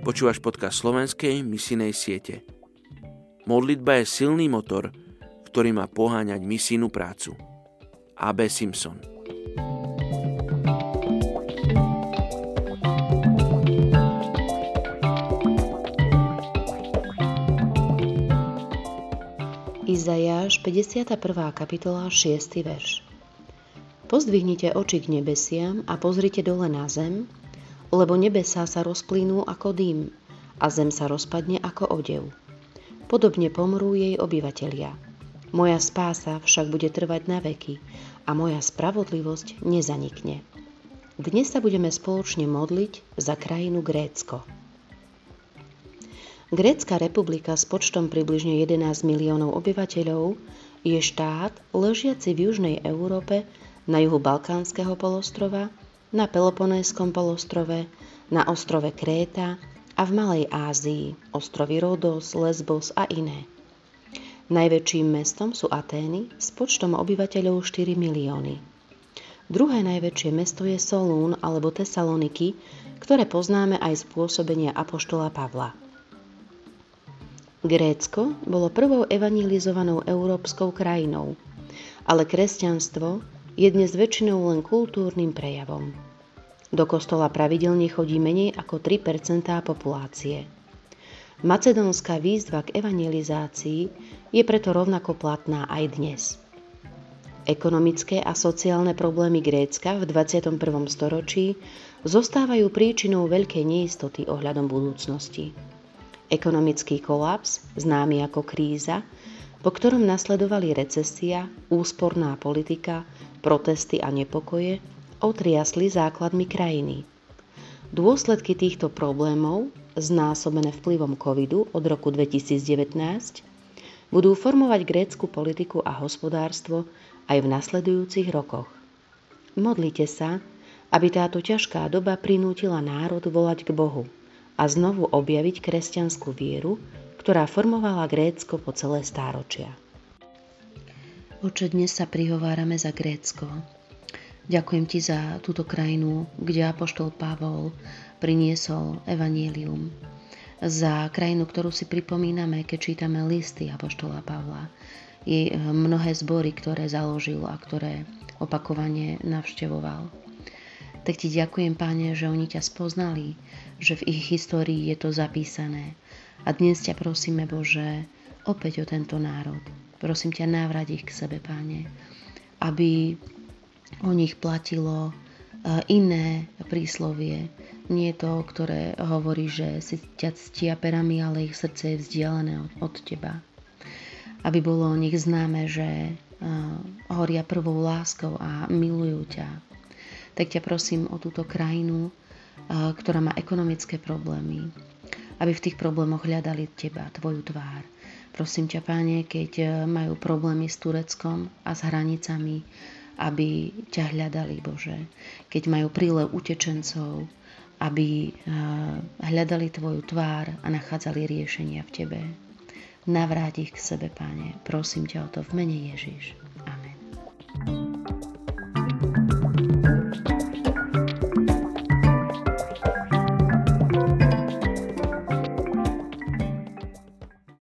Počúvaš podcast slovenskej misijnej siete. Modlitba je silný motor, ktorý má poháňať misijnú prácu. A.B. Simpson Izajáš 51. kapitola 6. verš Pozdvihnite oči k nebesiam a pozrite dole na zem, lebo nebesá sa rozplynú ako dým a zem sa rozpadne ako odev. Podobne pomrú jej obyvatelia. Moja spása však bude trvať na veky a moja spravodlivosť nezanikne. Dnes sa budeme spoločne modliť za krajinu Grécko. Grécka republika s počtom približne 11 miliónov obyvateľov je štát ležiaci v južnej Európe na juhu Balkánskeho polostrova na Peloponéskom polostrove, na ostrove Kréta a v Malej Ázii, ostrovy Rodos, Lesbos a iné. Najväčším mestom sú Atény s počtom obyvateľov 4 milióny. Druhé najväčšie mesto je Solún alebo Tesaloniky, ktoré poznáme aj z pôsobenia Apoštola Pavla. Grécko bolo prvou evangelizovanou európskou krajinou, ale kresťanstvo je dnes väčšinou len kultúrnym prejavom. Do kostola pravidelne chodí menej ako 3% populácie. Macedónska výzva k evangelizácii je preto rovnako platná aj dnes. Ekonomické a sociálne problémy Grécka v 21. storočí zostávajú príčinou veľkej neistoty ohľadom budúcnosti. Ekonomický kolaps, známy ako kríza, po ktorom nasledovali recesia, úsporná politika, protesty a nepokoje otriasli základmi krajiny. Dôsledky týchto problémov, znásobené vplyvom covidu od roku 2019, budú formovať grécku politiku a hospodárstvo aj v nasledujúcich rokoch. Modlite sa, aby táto ťažká doba prinútila národ volať k Bohu a znovu objaviť kresťanskú vieru, ktorá formovala Grécko po celé stáročia. Oče, dnes sa prihovárame za Grécko. Ďakujem ti za túto krajinu, kde Apoštol Pavol priniesol evanílium. Za krajinu, ktorú si pripomíname, keď čítame listy Apoštola Pavla. I mnohé zbory, ktoré založil a ktoré opakovane navštevoval. Tak ti ďakujem, páne, že oni ťa spoznali, že v ich histórii je to zapísané. A dnes ťa prosíme, Bože, opäť o tento národ Prosím ťa, návrať ich k sebe, páne, aby o nich platilo e, iné príslovie, nie to, ktoré hovorí, že si ťa ctia perami, ale ich srdce je vzdialené od, teba. Aby bolo o nich známe, že uh, horia prvou láskou a milujú ťa. Tak ťa prosím o túto krajinu, uh, ktorá má ekonomické problémy, aby v tých problémoch hľadali teba, tvoju tvár Prosím ťa, páne, keď e, majú problémy s Tureckom a s hranicami, aby ťa hľadali, Bože. Keď majú prílev utečencov, aby e, hľadali Tvoju tvár a nachádzali riešenia v Tebe. Navráť ich k sebe, Páne. Prosím ťa o to v mene Ježiš.